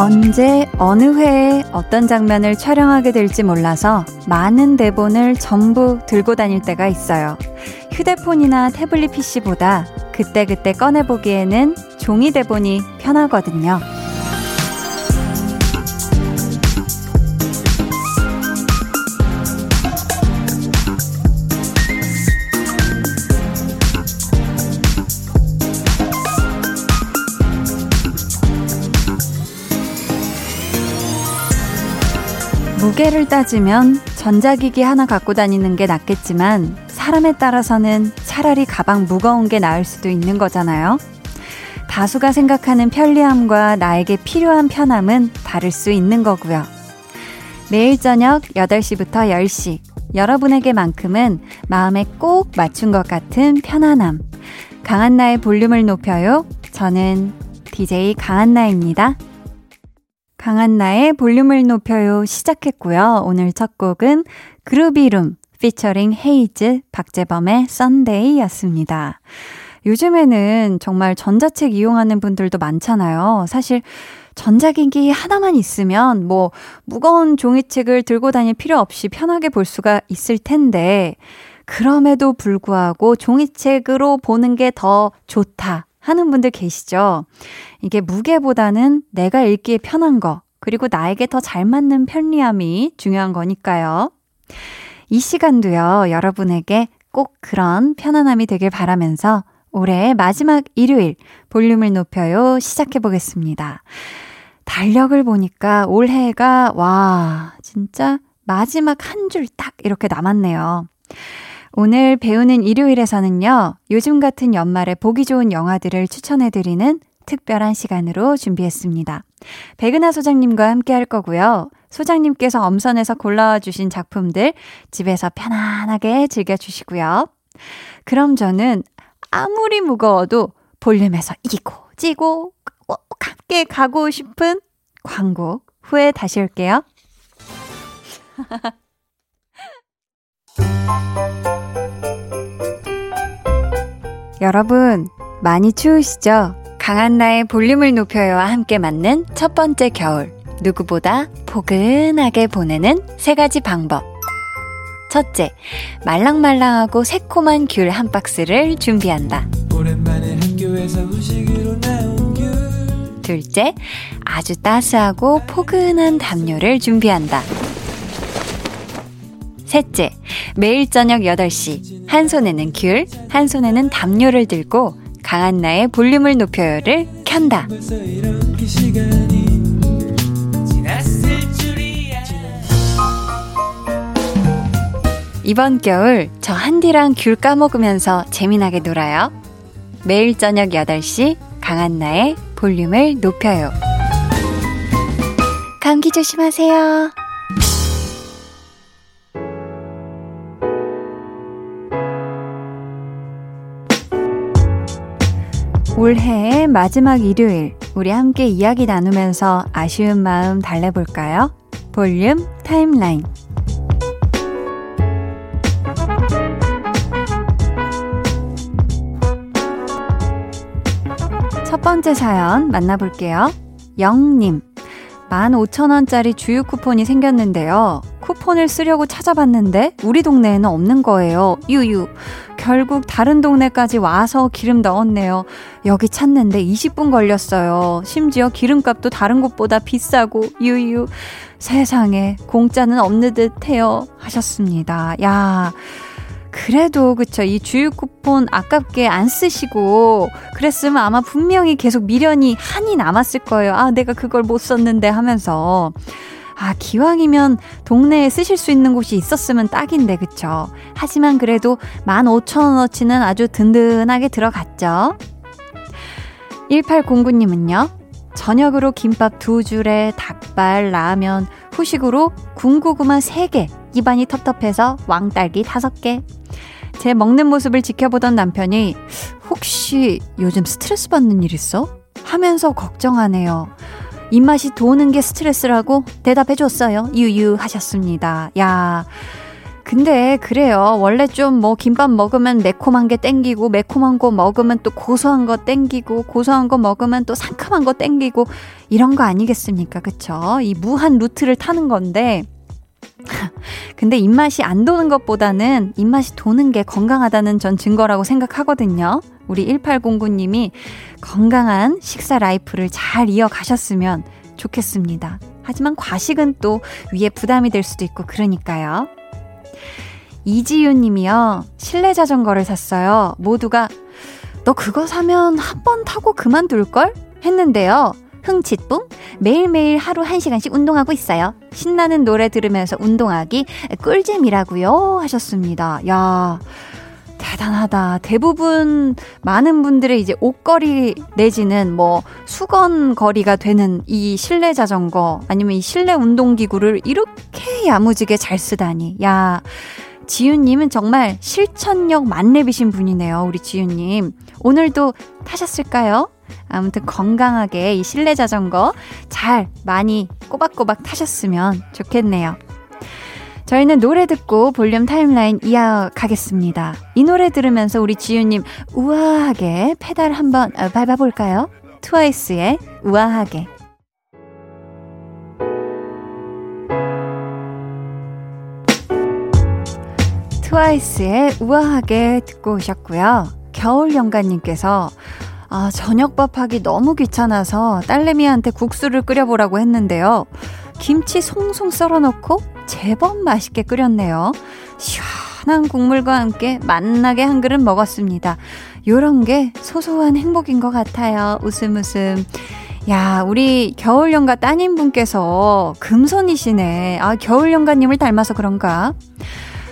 언제 어느 회에 어떤 장면을 촬영하게 될지 몰라서 많은 대본을 전부 들고 다닐 때가 있어요. 휴대폰이나 태블릿 PC보다 그때그때 꺼내보기에는 종이 대본이 편하거든요. 무게를 따지면 전자기기 하나 갖고 다니는 게 낫겠지만 사람에 따라서는 차라리 가방 무거운 게 나을 수도 있는 거잖아요. 다수가 생각하는 편리함과 나에게 필요한 편함은 다를 수 있는 거고요. 매일 저녁 8시부터 10시 여러분에게만큼은 마음에 꼭 맞춘 것 같은 편안함. 강한나의 볼륨을 높여요. 저는 DJ 강한나입니다. 강한나의 볼륨을 높여요 시작했고요. 오늘 첫 곡은 그루비룸 피처링 헤이즈 박재범의 Sunday였습니다. 요즘에는 정말 전자책 이용하는 분들도 많잖아요. 사실 전자기기 하나만 있으면 뭐 무거운 종이책을 들고 다닐 필요 없이 편하게 볼 수가 있을 텐데 그럼에도 불구하고 종이책으로 보는 게 더 좋다 하는 분들 계시죠? 이게 무게보다는 내가 읽기에 편한 거, 그리고 나에게 더 잘 맞는 편리함이 중요한 거니까요. 이 시간도요, 여러분에게 꼭 그런 편안함이 되길 바라면서 올해의 마지막 일요일 볼륨을 높여요 시작해 보겠습니다. 달력을 보니까 올해가 와, 진짜 마지막 한 줄 딱 이렇게 남았네요. 오늘 배우는 일요일에서는요, 요즘 같은 연말에 보기 좋은 영화들을 추천해드리는 특별한 시간으로 준비했습니다. 백은하 소장님과 함께 할 거고요. 소장님께서 엄선해서 골라와 주신 작품들 집에서 편안하게 즐겨주시고요. 그럼 저는 아무리 무거워도 볼륨에서 이고 찌고 꼭 함께 가고 싶은 광고 후에 다시 올게요. 여러분, 많이 추우시죠? 강한 나의 볼륨을 높여요와 함께 맞는 첫 번째 겨울. 누구보다 포근하게 보내는 세 가지 방법. 첫째, 말랑말랑하고 새콤한 귤 한 박스를 준비한다. 둘째, 아주 따스하고 포근한 담요를 준비한다. 셋째, 매일 저녁 8시, 한 손에는 귤, 한 손에는 담요를 들고 강한나의 볼륨을 높여요를 켠다. 이번 겨울 저 한디랑 귤 까먹으면서 재미나게 놀아요. 매일 저녁 8시 강한나의 볼륨을 높여요. 감기 조심하세요. 올해의 마지막 일요일, 우리 함께 이야기 나누면서 아쉬운 마음 달래볼까요? 볼륨 타임라인. 첫 번째 사연 만나볼게요. 영님. 15,000원짜리 주유 쿠폰이 생겼는데요. 쿠폰을 쓰려고 찾아봤는데 우리 동네에는 없는 거예요. 유유. 결국 다른 동네까지 와서 기름 넣었네요. 여기 찾는데 20분 걸렸어요. 심지어 기름값도 다른 곳보다 비싸고 유유. 세상에 공짜는 없는 듯해요. 하셨습니다. 야. 그래도 그쵸 이 주유 쿠폰 아깝게 안 쓰시고 그랬으면 아마 분명히 계속 미련이 한이 남았을 거예요. 아 내가 그걸 못 썼는데 하면서 아 기왕이면 동네에 쓰실 수 있는 곳이 있었으면 딱인데 그쵸. 하지만 그래도 15,000원어치는 아주 든든하게 들어갔죠. 1809님은요. 저녁으로 김밥 두 줄에 닭발, 라면, 후식으로 군고구마 3개, 입안이 텁텁해서 왕딸기 5개. 제 먹는 모습을 지켜보던 남편이 혹시 요즘 스트레스 받는 일 있어? 하면서 걱정하네요. 입맛이 도는 게 스트레스라고 대답해줬어요. 유유 하셨습니다. 야. 근데 그래요. 원래 좀 뭐 김밥 먹으면 매콤한 게 땡기고 매콤한 거 먹으면 또 고소한 거 땡기고 고소한 거 먹으면 또 상큼한 거 땡기고 이런 거 아니겠습니까? 그쵸? 이 무한 루트를 타는 건데 근데 입맛이 안 도는 것보다는 입맛이 도는 게 건강하다는 전 증거라고 생각하거든요. 우리 1809님이 건강한 식사 라이프를 잘 이어가셨으면 좋겠습니다. 하지만 과식은 또 위에 부담이 될 수도 있고 그러니까요. 이지유 님이요. 실내 자전거를 샀어요. 모두가 너 그거 사면 한 번 타고 그만둘걸? 했는데요. 흥칫뿡 매일매일 하루 1시간씩 운동하고 있어요. 신나는 노래 들으면서 운동하기 꿀잼이라고요 하셨습니다. 야 대단하다. 대부분 많은 분들의 이제 옷걸이 내지는 뭐 수건 거리가 되는 이 실내 자전거 아니면 이 실내 운동기구를 이렇게 야무지게 잘 쓰다니. 야. 지윤님은 정말 실천력 만렙이신 분이네요. 우리 지윤님. 오늘도 타셨을까요? 아무튼 건강하게 이 실내 자전거 잘 많이 꼬박꼬박 타셨으면 좋겠네요. 저희는 노래 듣고 볼륨 타임라인 이어가겠습니다. 이 노래 들으면서 우리 지유님 우아하게 페달 한번 어, 밟아볼까요? 트와이스의 우아하게. 트와이스의 우아하게 듣고 오셨고요. 겨울연가님께서 아, 저녁밥 하기 너무 귀찮아서 딸내미한테 국수를 끓여보라고 했는데요. 김치 송송 썰어놓고 제법 맛있게 끓였네요. 시원한 국물과 함께 맛나게 한 그릇 먹었습니다. 요런 게 소소한 행복인 것 같아요. 웃음 웃음. 야, 우리 겨울연가 따님분께서 금손이시네. 아, 겨울연가님을 닮아서 그런가?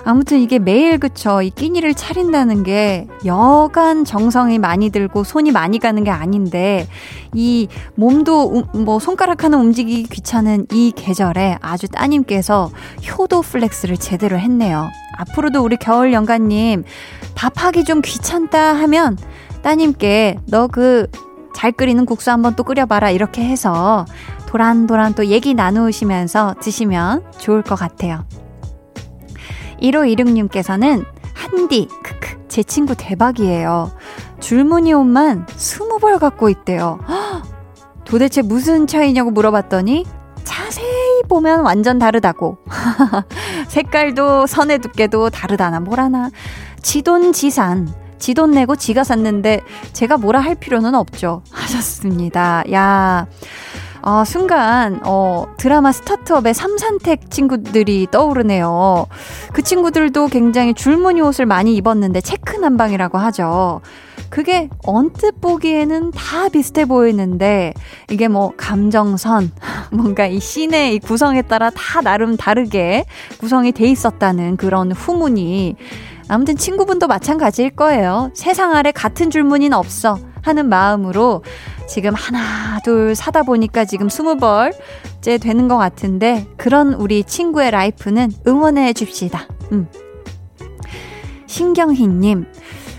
아무튼 이게 매일 그쵸. 이 끼니를 차린다는 게 여간 정성이 많이 들고 손이 많이 가는 게 아닌데 이 몸도 뭐 손가락 하나 움직이기 귀찮은 이 계절에 아주 따님께서 효도 flex를 제대로 했네요. 앞으로도 우리 겨울 연가님 밥하기 좀 귀찮다 하면 따님께 너그 잘 끓이는 국수 한번 또 끓여봐라 이렇게 해서 도란도란 또 얘기 나누시면서 드시면 좋을 것 같아요. 1526님께서는 한디, 크크, 제 친구 대박이에요. 줄무늬 옷만 20벌 갖고 있대요. 도대체 무슨 차이냐고 물어봤더니 자세히 보면 완전 다르다고. 색깔도 선의 두께도 다르다나 뭐라나. 지돈 지산. 지돈 내고 지가 샀는데 제가 뭐라 할 필요는 없죠. 하셨습니다. 야. 아, 순간, 어, 드라마 스타트업의 삼산택 친구들이 떠오르네요. 그 친구들도 굉장히 줄무늬 옷을 많이 입었는데 체크 난방이라고 하죠. 그게 언뜻 보기에는 다 비슷해 보이는데 이게 뭐 감정선 뭔가 이 씬의 이 구성에 따라 다 나름 다르게 구성이 돼 있었다는 그런 후문이 아무튼 친구분도 마찬가지일 거예요. 세상 아래 같은 줄무늬는 없어 하는 마음으로 지금 하나, 둘 사다 보니까 지금 스무 벌째 되는 것 같은데 그런 우리 친구의 라이프는 응원해 줍시다. 음. 신경희님,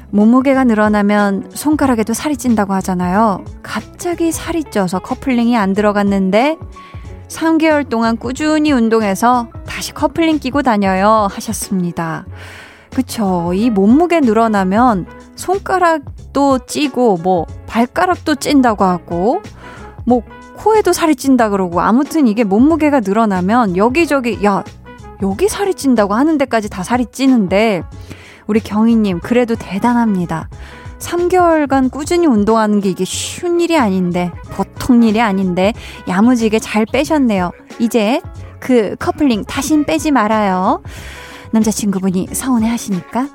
몸무게가 늘어나면 손가락에도 살이 찐다고 하잖아요. 갑자기 살이 쪄서 커플링이 안 들어갔는데 3개월 동안 꾸준히 운동해서 다시 커플링 끼고 다녀요. 하셨습니다. 그쵸. 이 몸무게 늘어나면 손가락도 찌고, 뭐, 발가락도 찐다고 하고, 뭐, 코에도 살이 찐다 그러고, 아무튼 이게 몸무게가 늘어나면 여기저기, 야, 여기 살이 찐다고 하는 데까지 다 살이 찌는데, 우리 경희님, 그래도 대단합니다. 3개월간 꾸준히 운동하는 게 이게 쉬운 일이 아닌데, 보통 일이 아닌데, 야무지게 잘 빼셨네요. 이제 그 커플링 다신 빼지 말아요. 남자친구분이 서운해 하시니까.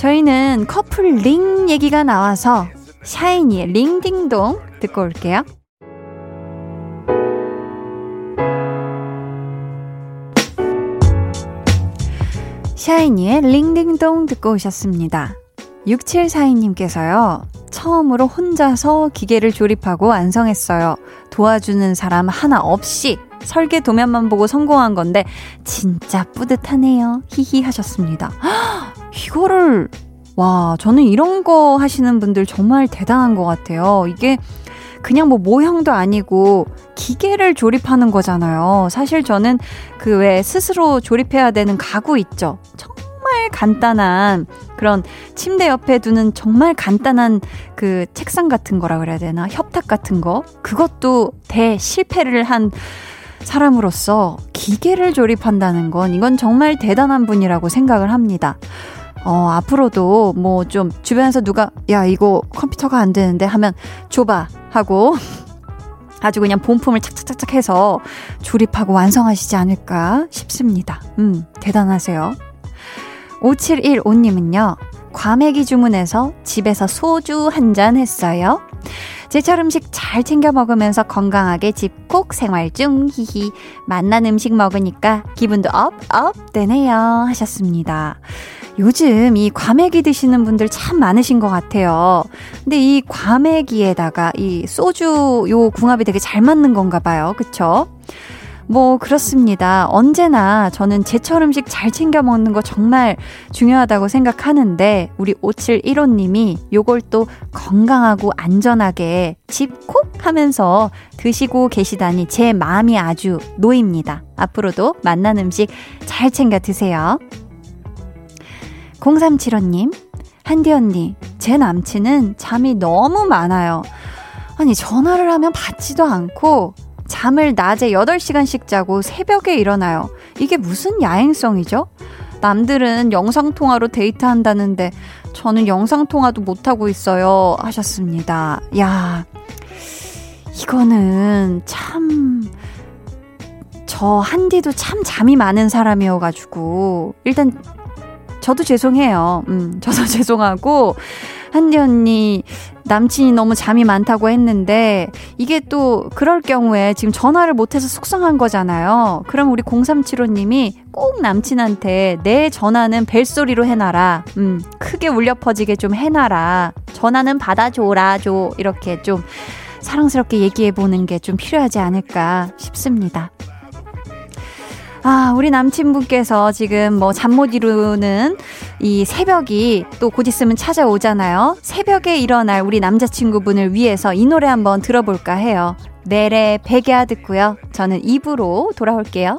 저희는 커플 링 얘기가 나와서 샤이니의 링딩동 듣고 올게요. 샤이니의 링딩동 듣고 오셨습니다. 6742님께서요, 처음으로 혼자서 기계를 조립하고 완성했어요. 도와주는 사람 하나 없이 설계 도면만 보고 성공한 건데 진짜 뿌듯하네요. 히히 하셨습니다. 이거를 와, 저는 이런 거 하시는 분들 정말 대단한 것 같아요. 이게 그냥 뭐 모형도 아니고 기계를 조립하는 거잖아요. 사실 저는 그 왜 스스로 조립해야 되는 가구 있죠. 정말 간단한 그런 침대 옆에 두는 정말 간단한 그 책상 같은 거라 그래야 되나? 협탁 같은 거. 그것도 대 실패를 한 사람으로서 기계를 조립한다는 건 이건 정말 대단한 분이라고 생각을 합니다. 어, 앞으로도 뭐 좀 주변에서 누가 야, 이거 컴퓨터가 안 되는데 하면 줘봐 하고 아주 그냥 본품을 착착착착 해서 조립하고 완성하시지 않을까 싶습니다. 음, 대단하세요. 5715님은요, 과메기 주문해서 집에서 소주 한 잔 했어요. 제철 음식 잘 챙겨 먹으면서 건강하게 집콕 생활 중, 히히. 맛난 음식 먹으니까 기분도 up, up 되네요. 하셨습니다. 요즘 이 과메기 드시는 분들 참 많으신 것 같아요. 근데 이 과메기에다가 이 소주 요 궁합이 되게 잘 맞는 건가 봐요. 그쵸? 뭐, 그렇습니다. 언제나 저는 제철 음식 잘 챙겨 먹는 거 정말 중요하다고 생각하는데, 우리 5715님이 요걸 또 건강하고 안전하게 집콕 하면서 드시고 계시다니 제 마음이 아주 놓입니다. 앞으로도 맛난 음식 잘 챙겨 드세요. 0375님, 한디 언니, 제 남친은 잠이 너무 많아요. 아니, 전화를 하면 받지도 않고, 잠을 낮에 8시간씩 자고 새벽에 일어나요. 이게 무슨 야행성이죠? 남들은 영상통화로 데이트한다는데 저는 영상통화도 못하고 있어요. 하셨습니다. 야, 이거는 참, 저 한디도 참 잠이 많은 사람이어가지고, 일단 저도 죄송해요. 음, 저도 죄송하고, 한디 언니, 남친이 너무 잠이 많다고 했는데, 이게 또, 그럴 경우에 지금 전화를 못해서 속상한 거잖아요. 그럼 우리 0375님이 꼭 남친한테 내 전화는 벨소리로 해놔라. 음, 크게 울려 퍼지게 좀 해놔라. 전화는 받아줘라, 줘. 이렇게 좀 사랑스럽게 얘기해보는 게 좀 필요하지 않을까 싶습니다. 아, 우리 남친분께서 지금 뭐 잠 못 이루는 이 새벽이 또 곧 있으면 찾아오잖아요. 새벽에 일어날 우리 남자친구분을 위해서 이 노래 한번 들어볼까 해요. 내래 백야 듣고요. 저는 입으로 돌아올게요.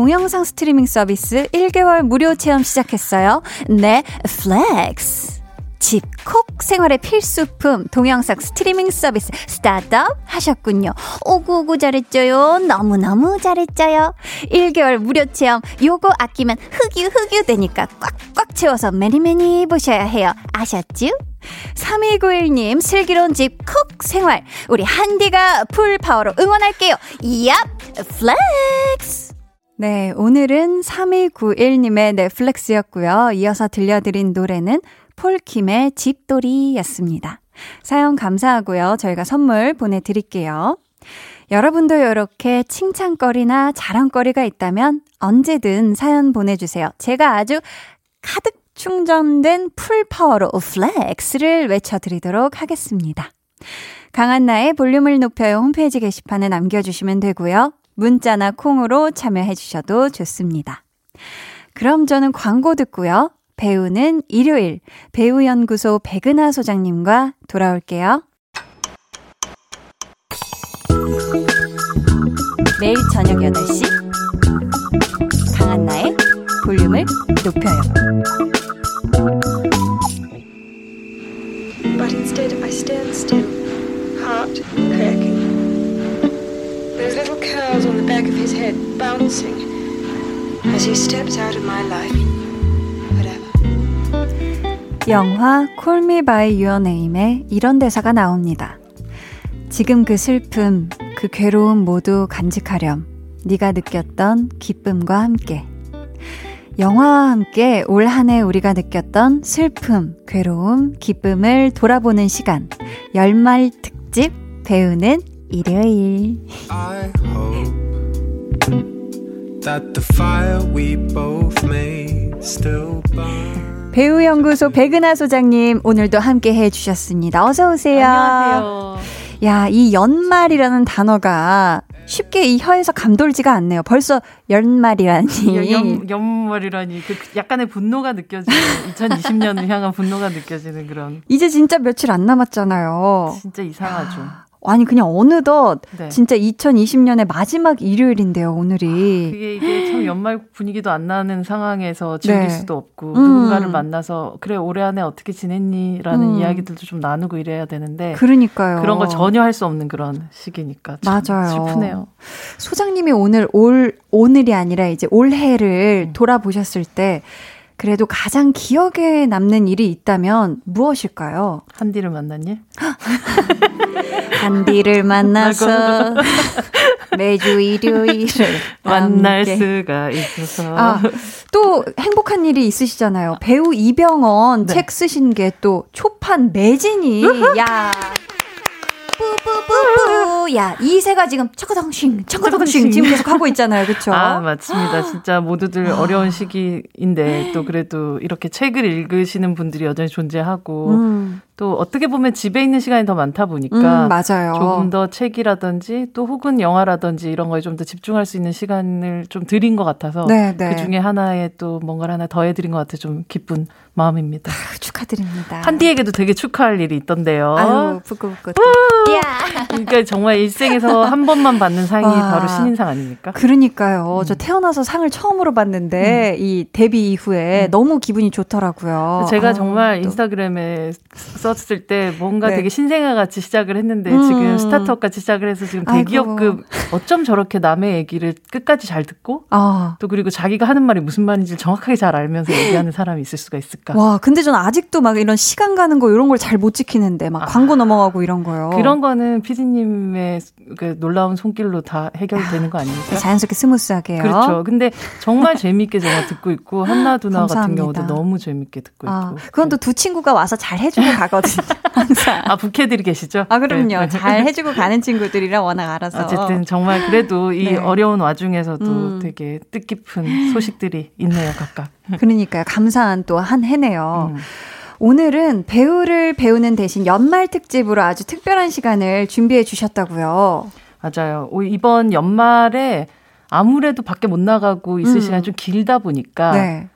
동영상 스트리밍 서비스 1개월 무료 체험 시작했어요. 네, flex. 집콕 생활의 필수품 동영상 스트리밍 서비스 start up 하셨군요. 오구오구 잘했죠요. 너무너무 잘했죠요. 1개월 무료 체험 요거 아끼면 흑우 흑우 되니까 꽉꽉 채워서 many many 보셔야 해요. 아셨죠? 3291님 슬기로운 집콕 생활 우리 한디가 full power로 응원할게요. 얍 flex 네, 오늘은 3291님의 넷플렉스였고요. 이어서 들려드린 노래는 폴킴의 집돌이였습니다. 사연 감사하고요. 저희가 선물 보내드릴게요. 여러분도 이렇게 칭찬거리나 자랑거리가 있다면 언제든 사연 보내주세요. 제가 아주 가득 충전된 full power로 flex를 외쳐드리도록 하겠습니다. 강한나의 볼륨을 높여요 홈페이지 게시판에 남겨주시면 되고요. 문자나 콩으로 참여해 주셔도 좋습니다. 그럼 저는 광고 듣고요. 배우는 일요일 배우연구소 백은하 소장님과 돌아올게요. 매일 저녁 8시 강한나의 볼륨을 높여요. But instead I stand still, heart cracking. Those little curls on the back of his head bouncing. as he steps out of my life. 영화 Me By Your Name에 이런 대사가 나옵니다. 지금 그 슬픔, 그 괴로움 모두 간직하렴. 네가 느꼈던 기쁨과 함께. 영화와 함께 올 한 해 우리가 느꼈던 슬픔, 괴로움, 기쁨을 돌아보는 시간. 열말 특집 배우는 일요일. I hope that the fire we both made still burn. 배우연구소 백은하 소장님 오늘도 함께 해주셨습니다. 어서 오세요. 안녕하세요. 야, 이 연말이라는 단어가 쉽게 이 혀에서 감돌지가 않네요. 벌써 연말이라니. 연, 연말이라니. 그 약간의 분노가 느껴지는 2020년을 향한 분노가 느껴지는 그런. 이제 진짜 며칠 안 남았잖아요. 진짜 이상하죠. 아니 그냥 어느덧 네. 진짜 2020년의 마지막 일요일인데요 오늘이 아, 그게 이게 참 연말 분위기도 안 나는 상황에서 즐길 네. 수도 없고 음. 누군가를 만나서 그래 올해 안에 어떻게 지냈니라는 음. 이야기들도 좀 나누고 이래야 되는데 그러니까요 그런 걸 전혀 할 수 없는 그런 시기니까 맞아요 슬프네요 소장님이 오늘 올 오늘이 아니라 이제 올해를 음. 돌아보셨을 때 그래도 가장 기억에 남는 일이 있다면 무엇일까요? 한디를 만난 일? 한디를 만나서 매주 일요일을 만날 수가 있어서. 아, 또 행복한 일이 있으시잖아요. 배우 이병헌 네. 책 쓰신 게 또 초판 매진이. 야. 뿌뿌뿌뿌. 야, 이세가 지금 차가당싱, 차가당싱 지금 계속 하고 있잖아요. 그쵸? 아, 맞습니다. 진짜 모두들 아. 어려운 시기인데 또 그래도 이렇게 책을 읽으시는 분들이 여전히 존재하고 음. 또 어떻게 보면 집에 있는 시간이 더 많다 보니까 음, 맞아요. 조금 더 책이라든지 또 혹은 영화라든지 이런 거에 좀 더 집중할 수 있는 시간을 좀 드린 것 같아서 네, 네. 그 중에 하나에 또 뭔가를 하나 더해 드린 것 같아 좀 기쁜 마음입니다. 아, 축하드립니다. 한디에게도 되게 축하할 일이 있던데요. 아유, 부끄부끄. 그러니까 정말 일생에서 한 번만 받는 상이 와, 바로 신인상 아닙니까? 그러니까요. 음. 저 태어나서 상을 처음으로 받는데 음. 이 데뷔 이후에 음. 너무 기분이 좋더라고요. 제가 아, 정말 또. 인스타그램에 썼을 때 뭔가 네. 되게 신생아 같이 시작을 했는데 음. 지금 스타트업 같이 시작을 해서 지금 대기업급 어쩜 저렇게 남의 얘기를 끝까지 잘 듣고 아. 또 그리고 자기가 하는 말이 무슨 말인지 정확하게 잘 알면서 얘기하는 사람이 있을 수가 있을까? 와, 근데 저는 아직도 막 이런 시간 가는 거 이런 걸 잘 못 지키는데 막 아. 광고 넘어가고 이런 거요. 그런 거는 피디님의 그 놀라운 손길로 다 해결되는 거 아닙니까? 자연스럽게 스무스하게요. 그렇죠. 근데 정말 재미있게 제가 듣고 있고 한나 두나 같은 경우도 너무 재미있게 듣고 아, 있고. 그건 또 두 친구가 와서 잘 해주고 가거든요. 항상. 아 부캐들이 계시죠? 아 그럼요. 네. 잘 해주고 가는 친구들이라 워낙 알아서. 어쨌든 정말 그래도 이 네. 어려운 와중에서도 음. 되게 뜻깊은 소식들이 있네요 각각. 그러니까요. 감사한 또 한 해네요. 음. 오늘은 배우를 배우는 대신 연말 특집으로 아주 특별한 시간을 준비해 주셨다고요. 맞아요. 이번 연말에 아무래도 밖에 못 나가고 있을 음. 시간이 좀 길다 보니까 네.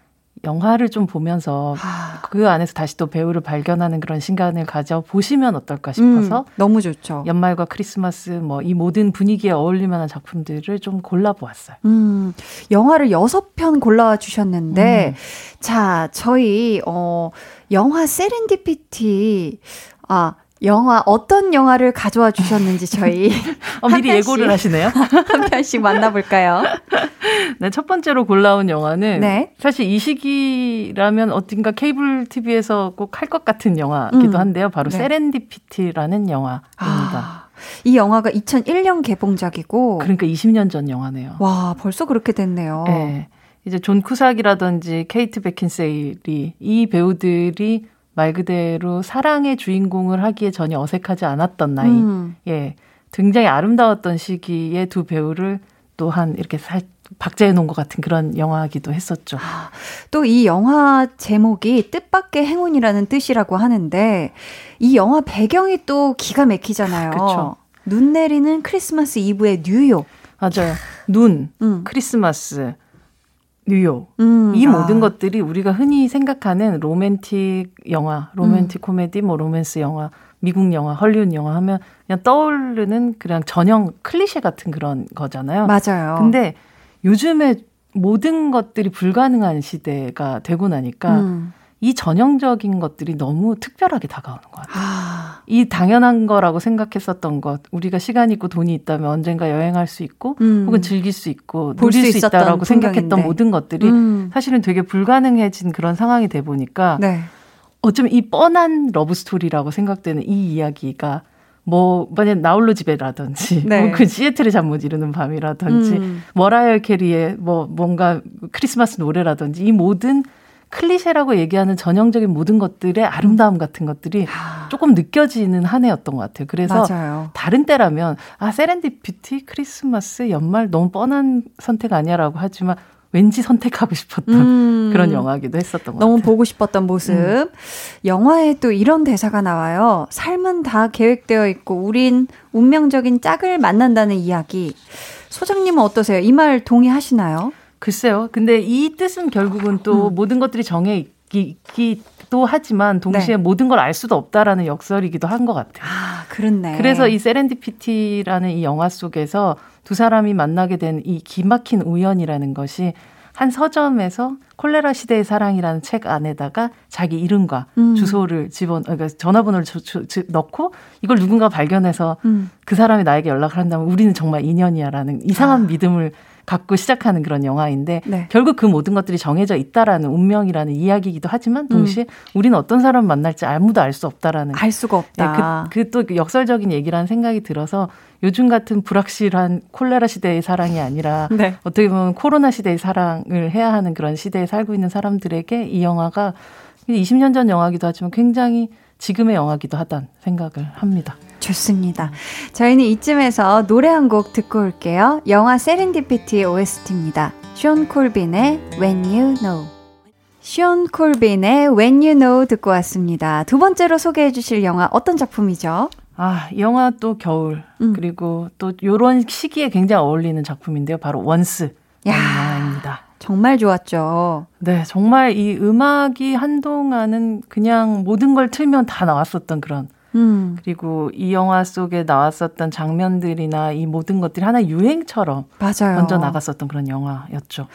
영화를 좀 보면서 하... 그 안에서 다시 또 배우를 발견하는 그런 시간을 가져 보시면 어떨까 싶어서 음, 너무 좋죠. 연말과 크리스마스 뭐 이 모든 분위기에 어울릴 만한 작품들을 좀 골라 보았어요. 음, 영화를 여섯 편 골라 주셨는데 음. 자, 저희 어 영화 세렌디피티 아 영화 어떤 영화를 가져와 주셨는지 저희 어, 미리 예고를 하시네요. 한 편씩 만나볼까요? 네, 첫 번째로 골라온 영화는 네. 사실 이 시기라면 어딘가 케이블 TV에서 꼭 할 것 같은 영화기도 음. 한데요. 바로 네. 세렌디피티라는 영화입니다. 아, 이 영화가 2001년 개봉작이고 그러니까 20년 전 영화네요. 와, 벌써 그렇게 됐네요. 네. 이제 존 쿠삭이라든지 케이트 베킨세일이 이 배우들이 말 그대로 사랑의 주인공을 하기에 전혀 어색하지 않았던 나이. 음. 예. 굉장히 아름다웠던 시기에 두 배우를 또한 이렇게 살, 박제해 놓은 것 같은 그런 영화기도 했었죠. 아, 또이 영화 제목이 뜻밖의 행운이라는 뜻이라고 하는데 이 영화 배경이 또 기가 막히잖아요. 그렇죠. 눈 내리는 크리스마스 이브의 뉴욕. 맞아요. 눈, 음. 크리스마스, 뉴욕. 음, 이 아. 모든 것들이 우리가 흔히 생각하는 로맨틱 영화, 로맨틱 음. 코미디, 뭐 로맨스 영화, 미국 영화, 헐리우드 영화 하면 그냥 떠오르는 그냥 전형 클리셰 같은 그런 거잖아요. 맞아요. 근데 요즘에 모든 것들이 불가능한 시대가 되고 나니까 음. 이 전형적인 것들이 너무 특별하게 다가오는 것 같아요. 아. 이 당연한 거라고 생각했었던 것, 우리가 시간 있고 돈이 있다면 언젠가 여행할 수 있고, 음. 혹은 즐길 수 있고, 누릴 수, 수 있다라고 생각했던 모든 것들이 음. 사실은 되게 불가능해진 그런 상황이 돼 보니까, 네. 어쩌면 이 뻔한 러브 스토리라고 생각되는 이 이야기가 뭐 만약 나홀로 집에라든지 네. 뭐그 시애틀의 잠 못 이루는 밤이라든지 음. 머라이어 캐리의 뭐 뭔가 크리스마스 노래라든지 이 모든 클리셰라고 얘기하는 전형적인 모든 것들의 아름다움 같은 것들이 아. 조금 느껴지는 한 해였던 것 같아요. 그래서 맞아요. 다른 때라면 아 세렌디피티 크리스마스 연말 너무 뻔한 선택 아니야라고 하지만 왠지 선택하고 싶었던 음. 그런 영화기도 했었던 것 너무 같아요. 보고 싶었던 모습. 음. 영화에 또 이런 대사가 나와요. 삶은 다 계획되어 있고 우린 운명적인 짝을 만난다는 이야기. 소장님은 어떠세요? 이 말 동의하시나요? 글쎄요. 근데 이 뜻은 결국은 또 음. 모든 것들이 정해 있기도 하지만 동시에 네. 모든 걸 알 수도 없다라는 역설이기도 한 것 같아요. 아, 그렇네. 그래서 이 세렌디피티라는 이 영화 속에서 두 사람이 만나게 된 이 기막힌 우연이라는 것이 한 서점에서 콜레라 시대의 사랑이라는 책 안에다가 자기 이름과 음. 주소를 집어 그러니까 전화번호를 주, 주, 주, 넣고 이걸 누군가 발견해서 음. 그 사람이 나에게 연락을 한다면 우리는 정말 인연이야라는 이상한 아. 믿음을 갖고 시작하는 그런 영화인데 네. 결국 그 모든 것들이 정해져 있다라는 운명이라는 이야기이기도 하지만 동시에 음. 우리는 어떤 사람을 만날지 아무도 알 수 없다라는 알 수가 없다. 네, 그또 그 역설적인 얘기라는 생각이 들어서 요즘 같은 불확실한 콜레라 시대의 사랑이 아니라 네. 어떻게 보면 코로나 시대의 사랑을 해야 하는 그런 시대에 살고 있는 사람들에게 이 영화가 20년 전 영화기도 하지만 굉장히 지금의 영화기도 하다는 생각을 합니다. 좋습니다. 저희는 이쯤에서 노래 한 곡 듣고 올게요. 영화 세렌디피티의 OST입니다. 숀 콜빈의 When You Know. 숀 콜빈의 When You Know 듣고 왔습니다. 두 번째로 소개해 주실 영화 어떤 작품이죠? 아, 영화 또 겨울. 음. 그리고 또 요런 시기에 굉장히 어울리는 작품인데요. 바로 원스. 영화입니다. 정말 좋았죠. 네, 정말 이 음악이 한동안은 그냥 모든 걸 틀면 다 나왔었던 그런 음. 그리고 이 영화 속에 나왔었던 장면들이나 이 모든 것들이 하나 유행처럼 맞아요. 먼저 나갔었던 그런 영화였죠.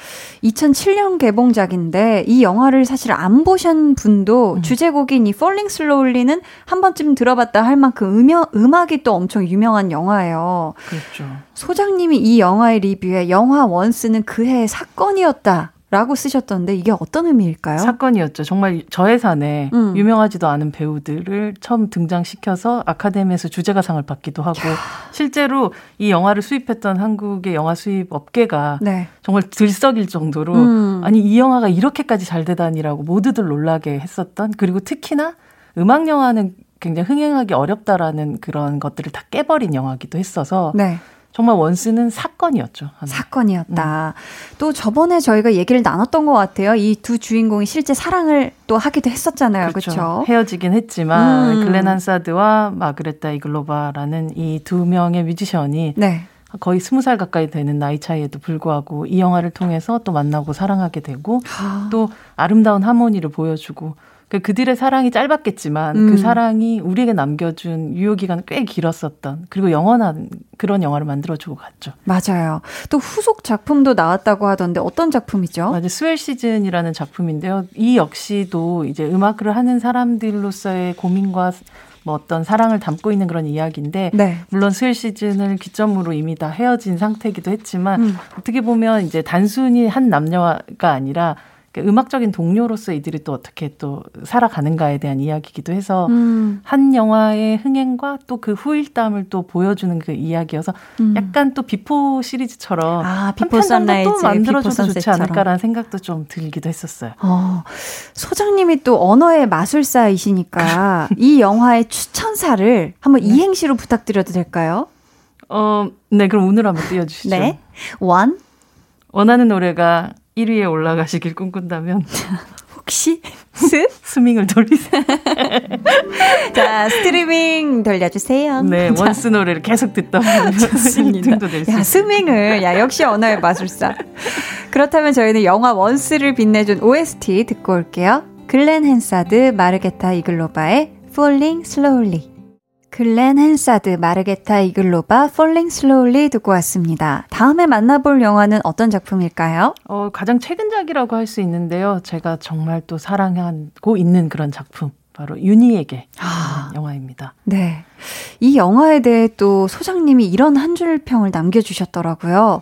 2007년 개봉작인데 이 영화를 사실 안 보신 분도 음. 주제곡인 이 Falling Slowly는 한 번쯤 들어봤다 할 만큼 음여, 음악이 또 엄청 유명한 영화예요. 그렇죠. 소장님이 이 영화의 리뷰에 영화 원스는 그해의 사건이었다. 라고 쓰셨던데 이게 어떤 의미일까요? 사건이었죠. 정말 저예산에 음. 유명하지도 않은 배우들을 처음 등장시켜서 아카데미에서 주제가상을 받기도 하고 야. 실제로 이 영화를 수입했던 한국의 영화 수입 업계가 네. 정말 들썩일 정도로 음. 아니 이 영화가 이렇게까지 잘 되다니라고 모두들 놀라게 했었던 그리고 특히나 음악 영화는 굉장히 흥행하기 어렵다라는 그런 것들을 다 깨버린 영화기도 했어서 네. 정말 원스는 사건이었죠. 하나. 사건이었다. 음. 또 저번에 저희가 얘기를 나눴던 것 같아요. 이 두 주인공이 실제 사랑을 또 하기도 했었잖아요. 그렇죠. 그렇죠? 헤어지긴 했지만 음. 글렌 한사드와 마그레타 이글로바라는 이 두 명의 뮤지션이 네. 거의 스무 살 가까이 되는 나이 차이에도 불구하고 이 영화를 통해서 또 만나고 사랑하게 되고 아. 또 아름다운 하모니를 보여주고 그 그들의 사랑이 짧았겠지만 그 음. 그 사랑이 우리에게 남겨준 유효 기간은 꽤 길었었던 그리고 영원한 그런 영화를 만들어주고 갔죠. 맞아요. 또 후속 작품도 나왔다고 하던데 어떤 작품이죠? 맞아요. 스웰 시즌이라는 작품인데요. 이 역시도 이제 음악을 하는 사람들로서의 고민과 뭐 어떤 사랑을 담고 있는 그런 이야기인데 네. 물론 스웰 시즌을 기점으로 이미 다 헤어진 상태이기도 했지만 음. 어떻게 보면 이제 단순히 한 남녀가 아니라 그러니까 음악적인 동료로서 이들이 또 어떻게 또 살아가는가에 대한 이야기이기도 해서 음. 한 영화의 흥행과 또 그 후일담을 또 보여주는 그 이야기여서 음. 약간 또 Before 시리즈처럼 아, Before Sunrise 또 만들어줘도 좋지 않을까라는 생각도 좀 들기도 했었어요. 어, 소장님이 또 언어의 마술사이시니까 이 영화의 추천사를 한번 네. 이행시로 부탁드려도 될까요? 어, 네, 그럼 오늘 한번 띄워주시죠. 네, 원 원하는 노래가 1위에 올라가시길 꿈꾼다면 혹시 스? 스밍을 돌리세요. 자, 스트리밍 돌려주세요. 네, 자. 원스 노래를 계속 듣다 보면 좋습니다. 야, 스밍을. 야, 역시 언어의 마술사. 그렇다면 저희는 영화 원스를 빛내준 OST 듣고 올게요. 글렌 헨사드, 마르게타 이글로바의 Falling Slowly. 글렌 헨사드, 마르게타 이글로바, Falling Slowly 듣고 왔습니다. 다음에 만나볼 영화는 어떤 작품일까요? 어, 가장 최근작이라고 할 수 있는데요. 제가 정말 또 사랑하고 있는 그런 작품. 바로 윤희에게 아. 영화입니다. 네. 이 영화에 대해 또 소장님이 이런 한 줄 평을 남겨주셨더라고요.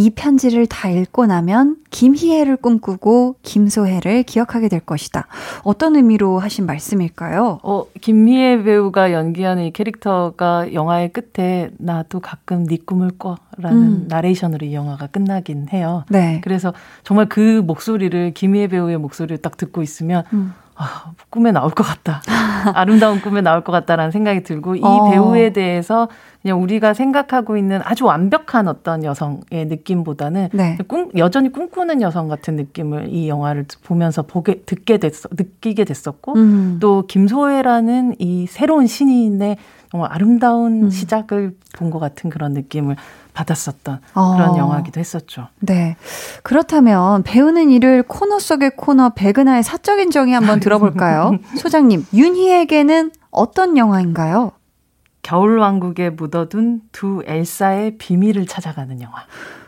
이 편지를 다 읽고 나면 김희애를 꿈꾸고 김소혜를 기억하게 될 것이다. 어떤 의미로 하신 말씀일까요? 어, 김희애 배우가 연기하는 이 캐릭터가 영화의 끝에 나도 가끔 네 꿈을 꿔라는 음. 나레이션으로 이 영화가 끝나긴 해요. 네. 그래서 정말 그 목소리를 김희애 배우의 목소리를 딱 듣고 있으면 음. 아, 꿈에 나올 것 같다. 아름다운 꿈에 나올 것 같다라는 생각이 들고 이 어. 배우에 대해서 그냥 우리가 생각하고 있는 아주 완벽한 어떤 여성의 느낌보다는 네. 꿈, 여전히 꿈꾸는 여성 같은 느낌을 이 영화를 보면서 보게 듣게 됐어 느끼게 됐었고 음. 또 김소혜라는 이 새로운 신인의 정말 아름다운 음. 시작을 본 것 같은 그런 느낌을 받았었던 어. 그런 영화기도 했었죠. 네. 그렇다면 배우는 일을 코너 속의 코너 백은하의 사적인 정의 한번 들어볼까요? 소장님, 윤희에게는 어떤 영화인가요? 겨울왕국에 묻어둔 두 엘사의 비밀을 찾아가는 영화.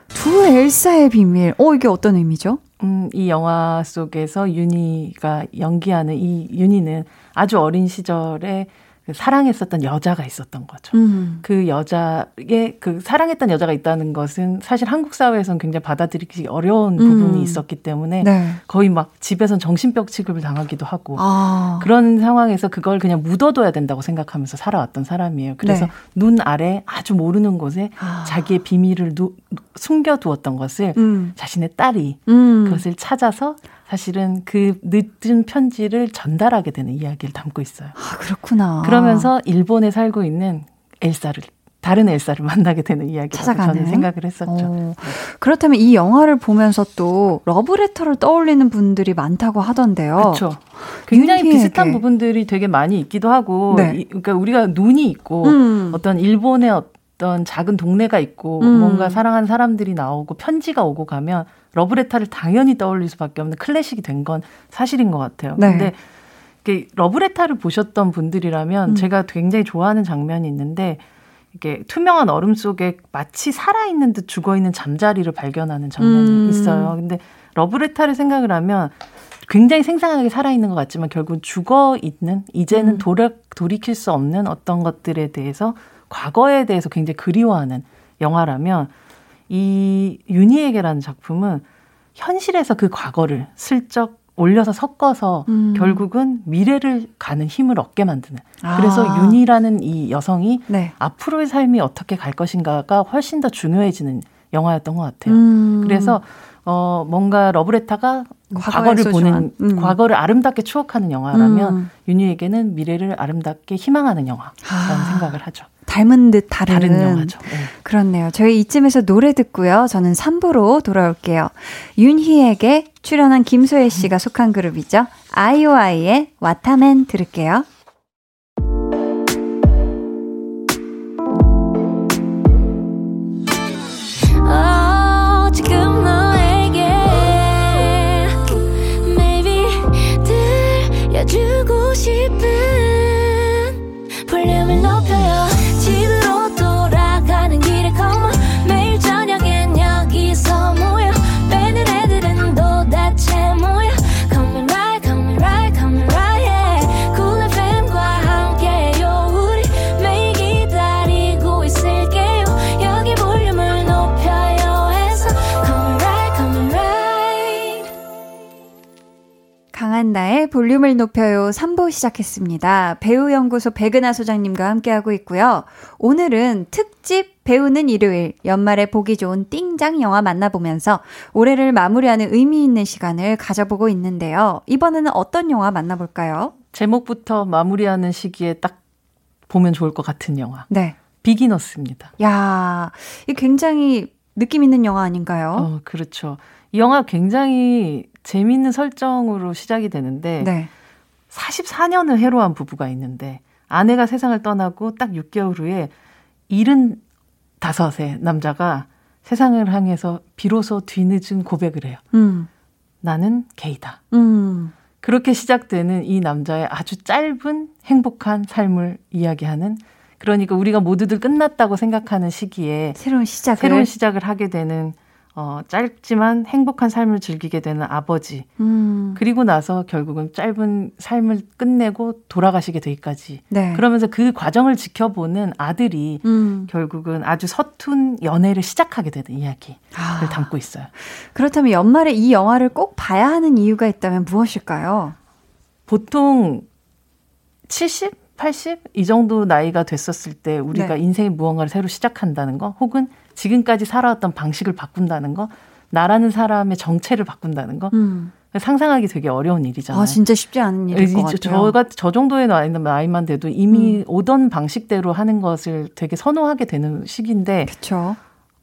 두 엘사의 비밀. 어, 이게 어떤 의미죠? 음, 이 영화 속에서 윤희가 연기하는 이 윤희는 아주 어린 시절에 그 사랑했었던 여자가 있었던 거죠. 음. 그 여자의 그 사랑했던 여자가 있다는 것은 사실 한국 사회에서는 굉장히 받아들이기 어려운 음. 부분이 있었기 때문에 네. 거의 막 집에선 정신병 취급을 당하기도 하고 아. 그런 상황에서 그걸 그냥 묻어둬야 된다고 생각하면서 살아왔던 사람이에요. 그래서 네. 눈 아래 아주 모르는 곳에 아. 자기의 비밀을 누, 숨겨두었던 것을 음. 자신의 딸이 음. 그것을 찾아서 사실은 그 늦은 편지를 전달하게 되는 이야기를 담고 있어요. 아, 그렇구나. 그러면서 일본에 살고 있는 엘사를 다른 엘사를 만나게 되는 이야기라고 저는 생각을 했었죠. 네. 그렇다면 이 영화를 보면서 또 러브레터를 떠올리는 분들이 많다고 하던데요. 그렇죠. 굉장히 비슷한 부분들이 되게 많이 있기도 하고, 네. 이, 그러니까 우리가 눈이 있고 음. 어떤 일본의 어떤 작은 동네가 있고 음. 뭔가 사랑하는 사람들이 나오고 편지가 오고 가면 러브레터를 당연히 떠올릴 수밖에 없는 클래식이 된 건 사실인 것 같아요. 네. 근데 이게 러브레터를 보셨던 분들이라면 음. 제가 굉장히 좋아하는 장면이 있는데 이게 투명한 얼음 속에 마치 살아있는 듯 죽어있는 잠자리를 발견하는 장면이 음. 있어요. 근데 러브레터를 생각을 하면 굉장히 생생하게 살아있는 것 같지만 결국은 죽어 있는 이제는 음. 돌아, 돌이킬 수 없는 어떤 것들에 대해서 과거에 대해서 굉장히 그리워하는 영화라면 이 윤희에게라는 작품은 현실에서 그 과거를 슬쩍 올려서 섞어서 음. 결국은 미래를 가는 힘을 얻게 만드는. 아. 그래서 윤희라는 이 여성이 네. 앞으로의 삶이 어떻게 갈 것인가가 훨씬 더 중요해지는 영화였던 것 같아요. 음. 그래서 어 뭔가 러브레타가 과거를 보는 음. 과거를 아름답게 추억하는 영화라면 음. 윤희에게는 미래를 아름답게 희망하는 영화라는 아. 생각을 하죠. 닮은 듯 다른, 다른 영화죠. 네. 그렇네요. 저희 이쯤에서 노래 듣고요. 저는 3부로 돌아올게요. 윤희에게 출연한 김소혜 씨가 속한 그룹이죠. 아이오아이의 와타맨 들을게요. 주고 싶은 강한나의 볼륨을 높여요 3부 시작했습니다. 배우연구소 백은하 소장님과 함께하고 있고요. 오늘은 특집 배우는 일요일 연말에 보기 좋은 띵장 영화 만나보면서 올해를 마무리하는 의미 있는 시간을 가져보고 있는데요. 이번에는 어떤 영화 만나볼까요? 제목부터 마무리하는 시기에 딱 보면 좋을 것 같은 영화. 네. 비기너스입니다. 야, 이 굉장히 느낌 있는 영화 아닌가요? 어, 그렇죠. 이 영화 굉장히 재미있는 설정으로 시작이 되는데 네. 44년을 해로한 부부가 있는데 아내가 세상을 떠나고 딱 6개월 후에 75의 남자가 세상을 향해서 비로소 뒤늦은 고백을 해요. 음. 나는 게이다. 음. 그렇게 시작되는 이 남자의 아주 짧은 행복한 삶을 이야기하는 그러니까 우리가 모두들 끝났다고 생각하는 시기에 새로운 시작을 새로운 시작을 하게 되는 어, 짧지만 행복한 삶을 즐기게 되는 아버지. 음. 그리고 나서 결국은 짧은 삶을 끝내고 돌아가시게 되기까지. 네. 그러면서 그 과정을 지켜보는 아들이 음. 결국은 아주 서툰 연애를 시작하게 되는 이야기를 아. 담고 있어요. 그렇다면 연말에 이 영화를 꼭 봐야 하는 이유가 있다면 무엇일까요? 보통 70? 80? 이 정도 나이가 됐었을 때 우리가 네. 인생의 무언가를 새로 시작한다는 거 혹은 지금까지 살아왔던 방식을 바꾼다는 거, 나라는 사람의 정체를 바꾼다는 거. 음. 상상하기 되게 어려운 일이잖아요. 아, 진짜 쉽지 않은 일일 것 같아요. 저가 저 정도의 나이만 돼도 이미 음. 오던 방식대로 하는 것을 되게 선호하게 되는 시기인데. 그렇죠.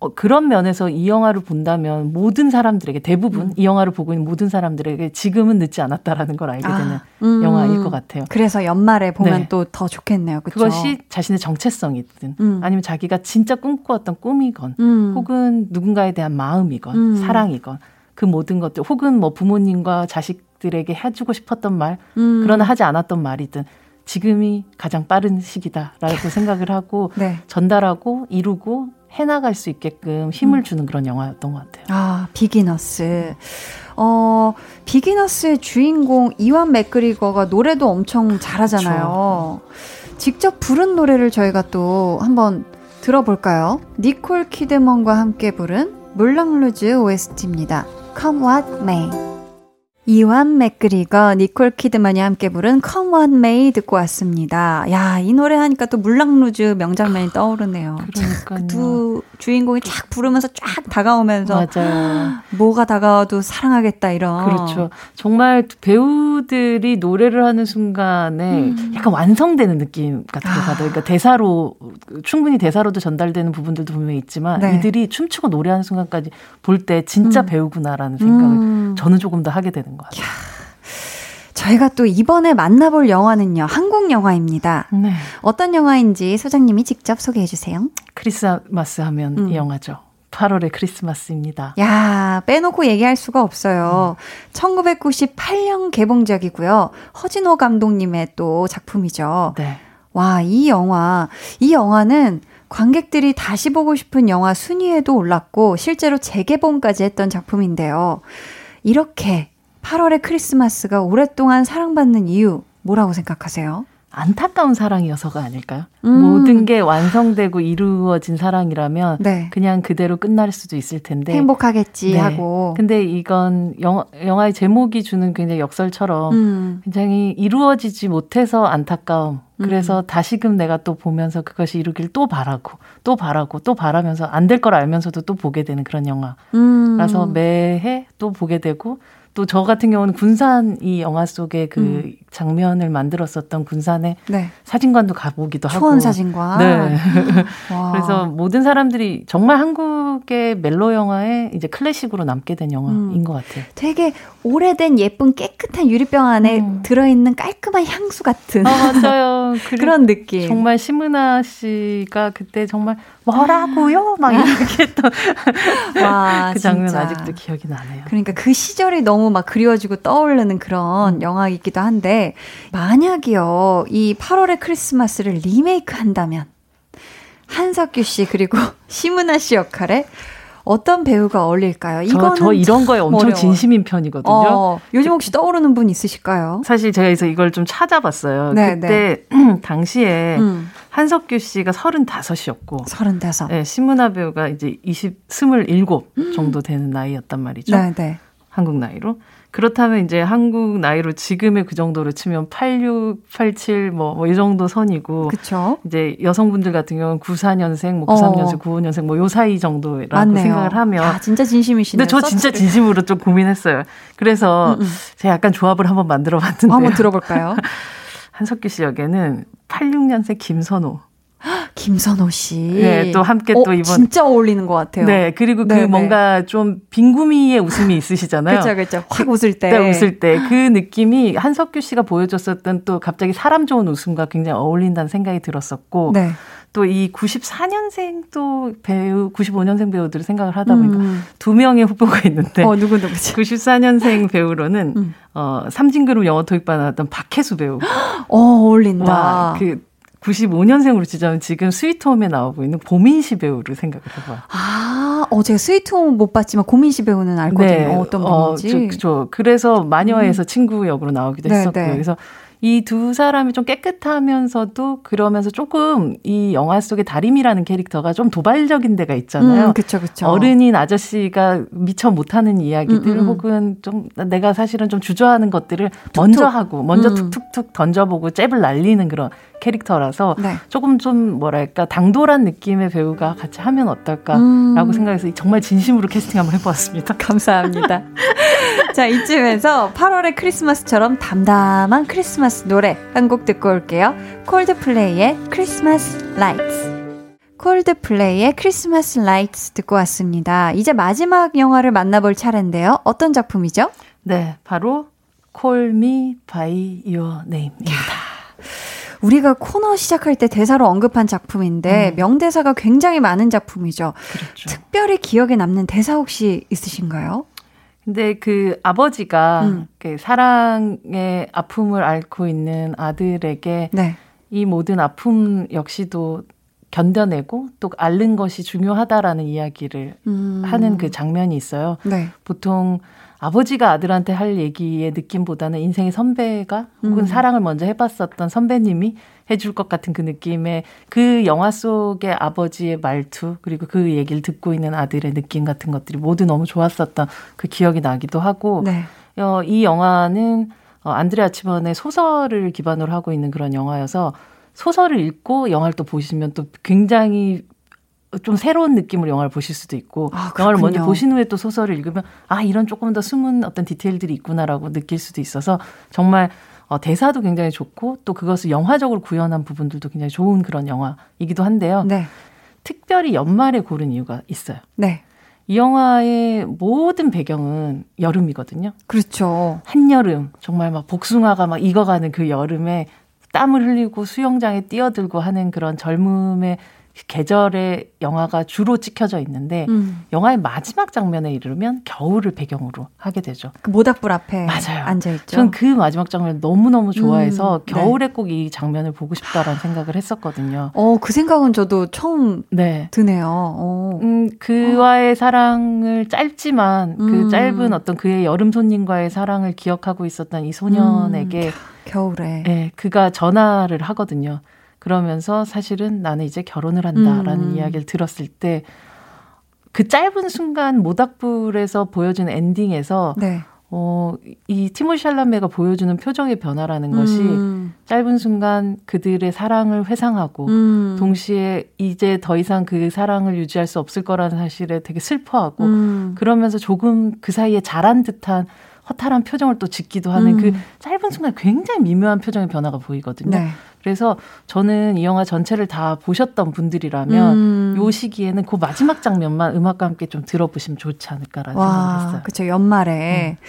어, 그런 면에서 이 영화를 본다면 모든 사람들에게 대부분 음. 이 영화를 보고 있는 모든 사람들에게 지금은 늦지 않았다라는 걸 알게 되는 아, 음. 영화일 것 같아요. 그래서 연말에 보면 네. 또더 좋겠네요. 그쵸? 그것이 자신의 정체성이든 음. 아니면 자기가 진짜 꿈꿔왔던 꿈이건 음. 혹은 누군가에 대한 마음이건 음. 사랑이건 그 모든 것들 혹은 뭐 부모님과 자식들에게 해주고 싶었던 말 음. 그러나 하지 않았던 말이든 지금이 가장 빠른 시기다라고 생각을 하고 네. 전달하고 이루고 해나갈 수 있게끔 힘을 음. 주는 그런 영화였던 것 같아요. 아, 비기너스. 어, 비기너스의 주인공 이완 맥그리거가 노래도 엄청 잘하잖아요. 그쵸. 직접 부른 노래를 저희가 또 한번 들어볼까요? 니콜 키드먼과 함께 부른 물랑루즈 OST입니다. Come What May. 이완 맥그리거, 니콜 키드만이 함께 부른 Come What May 듣고 왔습니다. 야, 이 노래 하니까 또 물랑루즈 명장면이 떠오르네요. 그러니까요. 두 주인공이 쫙 부르면서 쫙 다가오면서 맞아요. 뭐가 다가와도 사랑하겠다 이런. 그렇죠. 정말 배우들이 노래를 하는 순간에 음. 약간 완성되는 느낌 같은 거 아. 받아요. 그러니까 대사로 충분히 대사로도 전달되는 부분들도 분명히 있지만 네. 이들이 춤추고 노래하는 순간까지 볼 때 진짜 음. 배우구나라는 생각을 음. 저는 조금 더 하게 되는 것 같아요. 저희가 또 이번에 만나볼 영화는요, 한국 영화입니다. 네. 어떤 영화인지 소장님이 직접 소개해 주세요. 크리스마스 하면 음. 이 영화죠. 8월의 크리스마스입니다. 야, 빼놓고 얘기할 수가 없어요. 음. 1998년 개봉작이고요. 허진호 감독님의 또 작품이죠. 네. 와, 이 영화, 이 영화는 관객들이 다시 보고 싶은 영화 순위에도 올랐고 실제로 재개봉까지 했던 작품인데요. 이렇게 8월의 크리스마스가 오랫동안 사랑받는 이유 뭐라고 생각하세요? 안타까운 사랑이어서가 아닐까요? 음. 모든 게 완성되고 이루어진 사랑이라면 네. 그냥 그대로 끝날 수도 있을 텐데 행복하겠지 네. 하고 근데 이건 영화, 영화의 제목이 주는 굉장히 역설처럼 음. 굉장히 이루어지지 못해서 안타까움 그래서 음. 다시금 내가 또 보면서 그것이 이루길 또 바라고 또 바라고 또 바라면서 안 될 걸 알면서도 또 보게 되는 그런 영화라서 음. 매해 또 보게 되고 또 저 같은 경우는 군산 이 영화 속에 그 음. 장면을 만들었었던 군산의 네. 사진관도 가보기도 하고. 초원 사진관. 네. 그래서 모든 사람들이 정말 한국의 멜로 영화의 이제 클래식으로 남게 된 영화인 음. 것 같아요. 되게 오래된 예쁜 깨끗한 유리병 안에 음. 들어있는 깔끔한 향수 같은. 아, 맞아요. 그런 느낌. 정말 심은아 씨가 그때 정말 뭐라고요? 막 이렇게 했던 와, 그 장면 진짜. 아직도 기억이 나네요. 그러니까 그 시절이 너무 막 그리워지고 떠오르는 그런 음. 영화이기도 한데 만약이요 이 8월의 크리스마스를 리메이크 한다면 한석규 씨 그리고 심은아 씨 역할에 어떤 배우가 어울릴까요? 이거는 저, 저 이런 거에 엄청 어려워. 진심인 편이거든요. 어, 요즘 혹시 떠오르는 분 있으실까요? 사실 제가 그래서 이걸 좀 찾아봤어요. 네, 그때 네. 당시에 음. 한석규 씨가 35이었고 35. 네, 신문화 배우가 이제 20 27 정도 되는 나이였단 말이죠. 네, 네. 한국 나이로. 그렇다면 이제 한국 나이로 지금의 그 정도로 치면 86, 87 뭐 뭐 이 정도 선이고 그쵸? 이제 여성분들 같은 경우는 94년생, 뭐 93년생, 어. 95년생 뭐 요 사이 정도라고 맞네요. 생각을 하면 야, 진짜 진심이시네요. 근데 저 진짜 진심으로 좀 고민했어요. 그래서 음, 음. 제가 약간 조합을 한번 만들어 봤는데 한번 들어볼까요? 한석규 씨 역에는 86년생 김선호 김선호 씨. 네, 또 함께 어, 또 이번 진짜 어울리는 것 같아요. 네, 그리고 그 네네. 그 뭔가 좀 빈구미의 웃음이 있으시잖아요. 그렇죠, 그렇죠. 확 웃을 때. 네, 웃을 때 그 느낌이 한석규 씨가 보여줬었던 또 갑자기 사람 좋은 웃음과 굉장히 어울린다는 생각이 들었었고. 네. 또 이 94년생 또 배우, 95년생 배우들을 생각을 하다 보니까 음. 두 명의 후보가 있는데. 어, 누구 누구지? 94년생 배우로는 음. 어, 삼진그룹 영어 토익반 나왔던 박혜수 배우. 어, 어울린다. 와, 그 95년생으로 치자면 지금 스위트홈에 나오고 있는 보민시 배우를 생각을 해봐요. 아, 어, 제가 스위트홈 못 봤지만 고민 씨 배우는 알거든요. 네. 어떤 분인지. 어, 저, 저, 그래서 마녀에서 음. 친구 역으로 나오기도 네, 했었고요. 네. 그래서 이 두 사람이 좀 깨끗하면서도 그러면서 조금 이 영화 속의 다림이라는 캐릭터가 좀 도발적인 데가 있잖아요. 음, 그쵸, 그쵸. 어른인 아저씨가 미처 못하는 이야기들 음, 음. 혹은 좀 내가 사실은 좀 주저하는 것들을 툭툭. 먼저 하고 먼저 음. 툭툭툭 던져보고 잽을 날리는 그런 캐릭터라서 네. 조금 좀 뭐랄까 당돌한 느낌의 배우가 같이 하면 어떨까라고 음. 생각해서 정말 진심으로 캐스팅 한번 해보았습니다. 감사합니다. 자 이쯤에서 8월의 크리스마스처럼 담담한 크리스마스 노래 한 곡 듣고 올게요. 콜드플레이의 Christmas Lights. 콜드플레이의 Christmas Lights 듣고 왔습니다. 이제 마지막 영화를 만나볼 차례인데요. 어떤 작품이죠? 네, 바로 Me By Your Name입니다. 우리가 코너 시작할 때 대사로 언급한 작품인데 음. 명대사가 굉장히 많은 작품이죠. 그렇죠. 특별히 기억에 남는 대사 혹시 있으신가요? 근데 그 아버지가 음. 그 사랑의 아픔을 앓고 있는 아들에게 네. 이 모든 아픔 역시도 견뎌내고 또 앓는 것이 중요하다라는 이야기를 음. 하는 그 장면이 있어요. 네. 보통 아버지가 아들한테 할 얘기의 느낌보다는 인생의 선배가 혹은 음. 사랑을 먼저 해봤었던 선배님이 해줄 것 같은 그 느낌의 그 영화 속의 아버지의 말투 그리고 그 얘기를 듣고 있는 아들의 느낌 같은 것들이 모두 너무 좋았었던 그 기억이 나기도 하고 네. 어, 이 영화는 어, 안드레 아치먼의 소설을 기반으로 하고 있는 그런 영화여서 소설을 읽고 영화를 또 보시면 또 굉장히 좀 새로운 느낌으로 영화를 보실 수도 있고 아, 영화를 먼저 보신 후에 또 소설을 읽으면 아 이런 조금 더 숨은 어떤 디테일들이 있구나라고 느낄 수도 있어서 정말 어, 대사도 굉장히 좋고 또 그것을 영화적으로 구현한 부분들도 굉장히 좋은 그런 영화이기도 한데요. 네. 특별히 연말에 고른 이유가 있어요. 네. 이 영화의 모든 배경은 여름이거든요. 그렇죠. 한여름 정말 막 복숭아가 막 익어가는 그 여름에 땀을 흘리고 수영장에 뛰어들고 하는 그런 젊음의 계절의 영화가 주로 찍혀져 있는데 음. 영화의 마지막 장면에 이르면 겨울을 배경으로 하게 되죠. 그 모닥불 앞에 맞아요. 앉아 있죠. 전그 마지막 장면 너무 너무 좋아해서 음. 겨울에 네. 꼭이 장면을 보고 싶다라는 생각을 했었거든요. 어, 그 생각은 저도 처음 네. 드네요. 어. 음, 그와의 어. 사랑을 짧지만 그 음. 짧은 어떤 그의 여름 손님과의 사랑을 기억하고 있었던 이 소년에게 음. 겨울에 네, 그가 전화를 하거든요. 그러면서 사실은 나는 이제 결혼을 한다라는 음. 이야기를 들었을 때 그 짧은 순간 모닥불에서 보여준 엔딩에서 네. 어, 이 티모 샬라메가 보여주는 표정의 변화라는 것이 음. 짧은 순간 그들의 사랑을 회상하고 음. 동시에 이제 더 이상 그 사랑을 유지할 수 없을 거라는 사실에 되게 슬퍼하고 음. 그러면서 조금 그 사이에 자란 듯한 허탈한 표정을 또 짓기도 하는 그 음. 짧은 순간 굉장히 미묘한 표정의 변화가 보이거든요. 네. 그래서 저는 이 영화 전체를 다 보셨던 분들이라면 음. 요 시기에는 그 마지막 장면만 음악과 함께 좀 들어보시면 좋지 않을까라는 와, 생각을 했어요. 그렇죠. 연말에 음.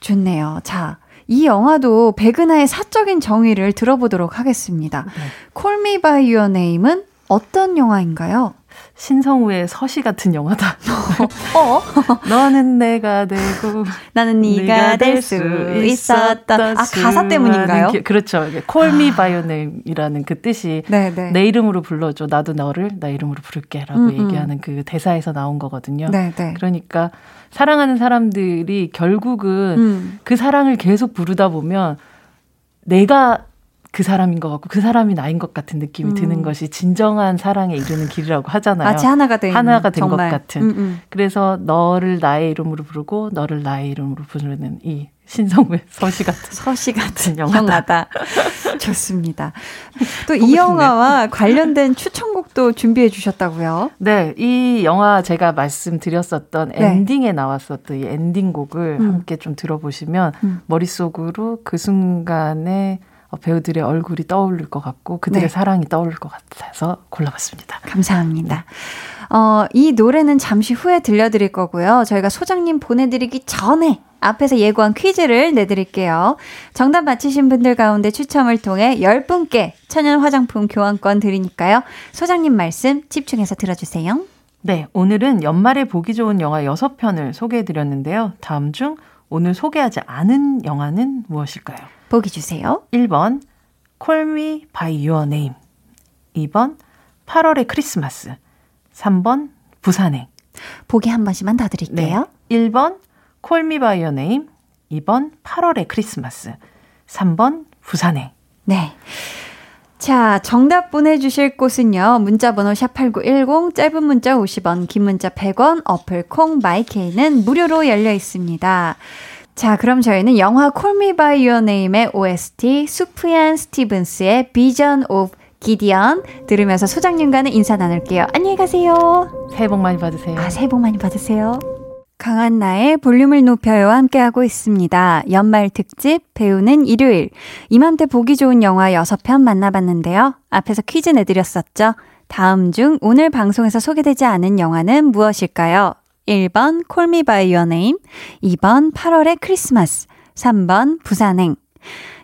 좋네요. 자, 이 영화도 백은하의 사적인 정의를 들어보도록 하겠습니다. 네. Call Me By Your Name은 어떤 영화인가요? 신성우의 서시 같은 영화다. 어? 너는 내가 되고 나는 네가 될수 있었던 아 가사 때문인가요? 기, 그렇죠. Call Me By Your Name이라는 그 뜻이 네네. 네. 내 이름으로 불러줘. 나도 너를 나 이름으로 부를게라고 음, 음. 얘기하는 그 대사에서 나온 거거든요. 네네. 네. 그러니까 사랑하는 사람들이 결국은 음. 그 사랑을 계속 부르다 보면 내가 그 사람인 것 같고 그 사람이 나인 것 같은 느낌이 음. 드는 것이 진정한 사랑에 이르는 길이라고 하잖아요. 마치 하나가 된 하나가 된 것 같은. 음, 음. 그래서 너를 나의 이름으로 부르고 너를 나의 이름으로 부르는 이 신성우의 서시 같은 서시 같은 영화다. 좋습니다. 또 이 영화와 관련된 추천곡도 준비해 주셨다고요? 네, 이 영화 제가 말씀드렸었던 네. 엔딩에 나왔었던 이 엔딩곡을 음. 함께 좀 들어보시면 음. 머릿속으로 그 순간에 어, 배우들의 얼굴이 떠오를 것 같고 그들의 네. 사랑이 떠오를 것 같아서 골라봤습니다. 감사합니다. 어, 이 노래는 잠시 후에 들려드릴 거고요. 저희가 소장님 보내드리기 전에 앞에서 예고한 퀴즈를 내드릴게요. 정답 맞히신 분들 가운데 추첨을 통해 10분께 천연 화장품 교환권 드리니까요. 소장님 말씀 집중해서 들어주세요. 네, 오늘은 연말에 보기 좋은 영화 6편을 소개해드렸는데요. 다음 중 오늘 소개하지 않은 영화는 무엇일까요? 보기 주세요. 1번 Call Me By Your Name 2번 8월의 크리스마스 3번 부산행 보기 한 번씩만 더 드릴게요. 네. 1번 Call Me by Your Name, 2번 8월의 크리스마스, 3번 부산행. 네. 자, 정답 보내주실 곳은요. 문자번호 샵8910, 짧은 문자 50원, 긴 문자 100원, 어플 콩, 마이케이는 무료로 열려 있습니다. 자, 그럼 저희는 영화 Call Me by Your Name의 OST 수프얀 스티븐스의 Vision of Gideon 들으면서 소장님과는 인사 나눌게요. 안녕히 가세요. 새해 복 많이 받으세요. 아, 새해 복 많이 받으세요. 강한나의 볼륨을 높여요와 함께하고 있습니다. 연말 특집 배우는 일요일. 이맘때 보기 좋은 영화 6편 만나봤는데요. 앞에서 퀴즈 내드렸었죠. 다음 중 오늘 방송에서 소개되지 않은 영화는 무엇일까요? 1번 Call Me by Your Name, 2번 8월의 크리스마스, 3번 부산행.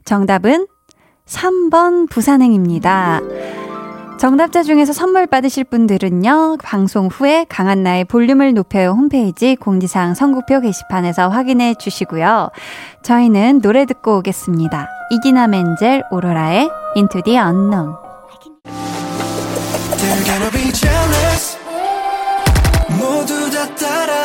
정답은 3번 부산행입니다. 정답자 중에서 선물 받으실 분들은요, 방송 후에 강한나의 볼륨을 높여요 홈페이지 공지사항 선곡표 게시판에서 확인해 주시고요. 저희는 노래 듣고 오겠습니다. 이기나 멘젤 오로라의 Into the Unknown.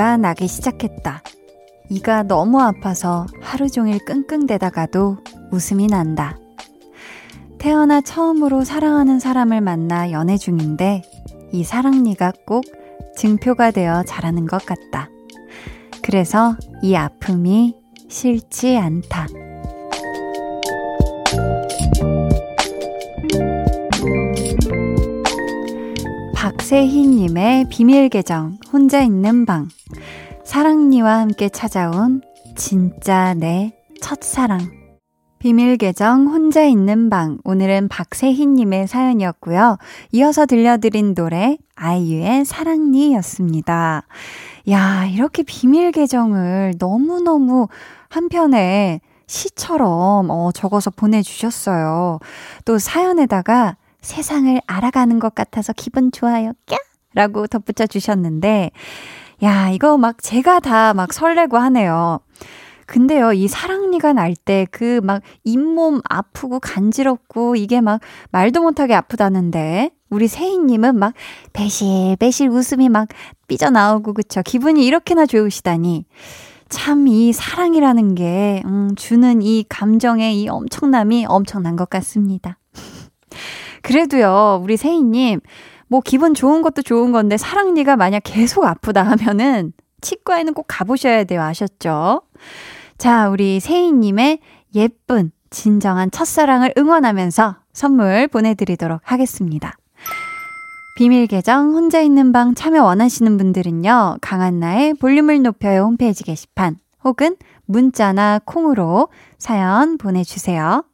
사랑니가 나기 시작했다. 이가 너무 아파서 하루 종일 끙끙대다가도 웃음이 난다. 태어나 처음으로 사랑하는 사람을 만나 연애 중인데 이 사랑니가 꼭 증표가 되어 자라는 것 같다. 그래서 이 아픔이 싫지 않다. 박세희님의 비밀 계정, 혼자 있는 방. 사랑니와 함께 찾아온 진짜 내 첫사랑. 비밀 계정 혼자 있는 방. 오늘은 박세희님의 사연이었고요. 이어서 들려드린 노래 아이유의 사랑니 였습니다. 야, 이렇게 비밀 계정을 너무너무 한편에 시처럼 어, 적어서 보내주셨어요. 또 사연에다가 세상을 알아가는 것 같아서 기분 좋아요. 꺄! 라고 덧붙여 주셨는데, 야, 이거 막 제가 다 막 설레고 하네요. 근데요, 이 사랑니가 날 때 그 막 잇몸 아프고 간지럽고 이게 막 말도 못하게 아프다는데, 우리 세희님은 막 배실배실 웃음이 막 삐져나오고, 그쵸? 기분이 이렇게나 좋으시다니. 참 이 사랑이라는 게, 음, 주는 이 감정의 이 엄청남이 엄청난 것 같습니다. 그래도요, 우리 세희님, 뭐 기분 좋은 것도 좋은 건데 사랑니가 만약 계속 아프다 하면은 치과에는 꼭 가보셔야 돼요. 아셨죠? 자, 우리 세희님의 예쁜, 진정한 첫사랑을 응원하면서 선물 보내드리도록 하겠습니다. 비밀 계정 혼자 있는 방 참여 원하시는 분들은요, 강한나의 볼륨을 높여요 홈페이지 게시판 혹은 문자나 콩으로 사연 보내주세요.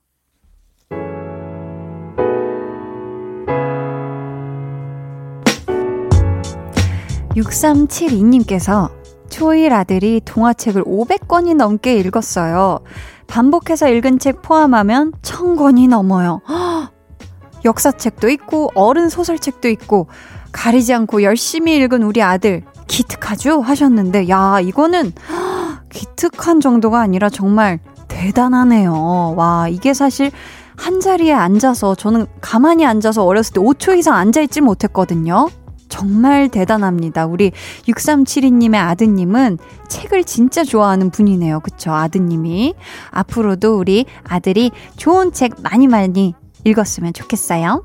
6372님께서 초일 아들이 동화책을 500권이 넘게 읽었어요. 반복해서 읽은 책 포함하면 1000권이 넘어요. 허! 역사책도 있고 어른 소설책도 있고 가리지 않고 열심히 읽은 우리 아들 기특하죠 하셨는데 야 이거는 기특한 정도가 아니라 정말 대단하네요. 와 이게 사실 한 자리에 앉아서 저는 가만히 앉아서 어렸을 때 5초 이상 앉아 있지 못했거든요. 정말 대단합니다. 우리 6372님의 아드님은 책을 진짜 좋아하는 분이네요. 그쵸? 아드님이. 앞으로도 우리 아들이 좋은 책 많이 많이 읽었으면 좋겠어요.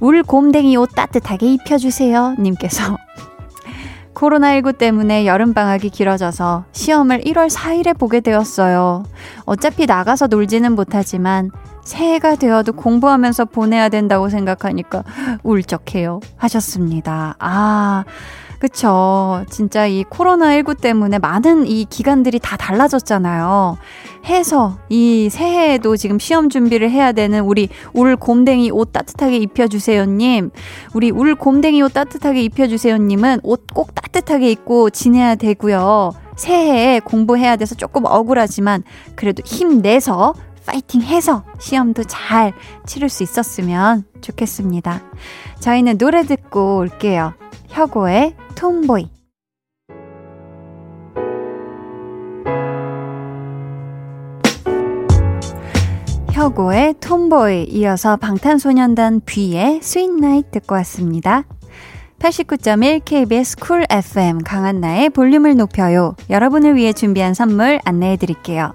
울 곰댕이 옷 따뜻하게 입혀주세요. 님께서. 코로나19 때문에 여름방학이 길어져서 시험을 1월 4일에 보게 되었어요. 어차피 나가서 놀지는 못하지만 새해가 되어도 공부하면서 보내야 된다고 생각하니까 울적해요. 하셨습니다. 아, 그쵸. 진짜 이 코로나19 때문에 많은 이 기간들이 다 달라졌잖아요. 해서 이 새해에도 지금 시험 준비를 해야 되는 우리 울 곰댕이 옷 따뜻하게 입혀주세요님. 우리 울 곰댕이 옷 따뜻하게 입혀주세요님은 옷 꼭 따뜻하게 입고 지내야 되고요. 새해에 공부해야 돼서 조금 억울하지만 그래도 힘내서 파이팅 해서 시험도 잘 치를 수 있었으면 좋겠습니다. 저희는 노래 듣고 올게요. 혁오의 Tomboy. 혁오의 Tomboy 이어서 방탄소년단 뷔의 Sweet Night 듣고 왔습니다. 89.1 KBS 쿨 FM 강한나의 볼륨을 높여요. 여러분을 위해 준비한 선물 안내해 드릴게요.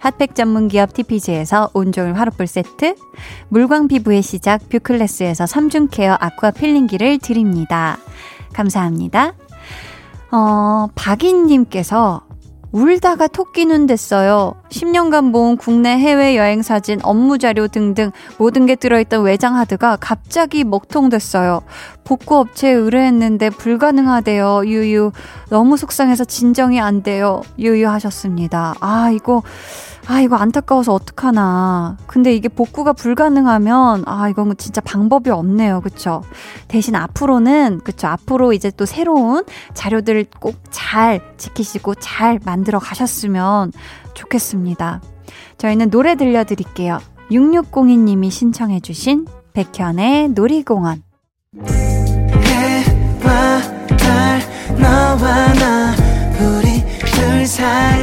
핫팩 전문 기업 TPG에서 온종일 화롯불 세트, 물광 피부의 시작 뷰클래스에서 3중 케어 아쿠아 필링기를 드립니다. 감사합니다. 어, 박인님께서 울다가 토끼눈 됐어요. 10년간 모은 국내 해외 여행 사진, 업무 자료 등등 모든 게 들어있던 외장 하드가 갑자기 먹통됐어요. 복구 업체에 의뢰했는데 불가능하대요. 유유. 너무 속상해서 진정이 안 돼요. 유유 하셨습니다. 아, 이거 아, 이거 안타까워서 어떡하나. 근데 이게 복구가 불가능하면, 아, 이건 진짜 방법이 없네요. 그쵸? 대신 앞으로는, 그쵸? 앞으로 이제 또 새로운 자료들을 꼭 잘 지키시고 잘 만들어 가셨으면 좋겠습니다. 저희는 노래 들려드릴게요. 6602님이 신청해주신 백현의 놀이공원. 해와 달, 너와 나, 우리 둘 사이,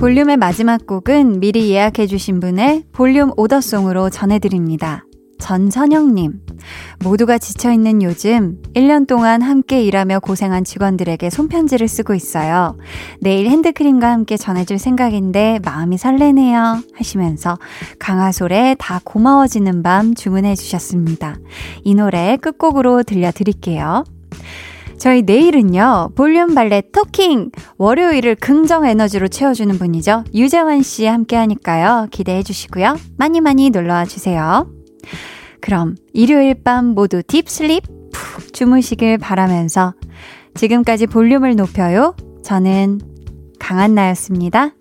볼륨의 마지막 곡은 미리 예약해주신 분의 볼륨 오더송으로 전해드립니다. 전선영님. 모두가 지쳐있는 요즘 1년 동안 함께 일하며 고생한 직원들에게 손편지를 쓰고 있어요. 내일 핸드크림과 함께 전해줄 생각인데 마음이 설레네요. 하시면서 강하솔의 다 고마워지는 밤 주문해 주셨습니다. 이 노래 끝곡으로 들려드릴게요. 저희 내일은요, 볼륨 발레 토킹! 월요일을 긍정 에너지로 채워주는 분이죠. 유재환 씨 함께 하니까요. 기대해 주시고요. 많이 많이 놀러와 주세요. 그럼 일요일 밤 모두 딥슬립 푹 주무시길 바라면서 지금까지 볼륨을 높여요. 저는 강한나였습니다.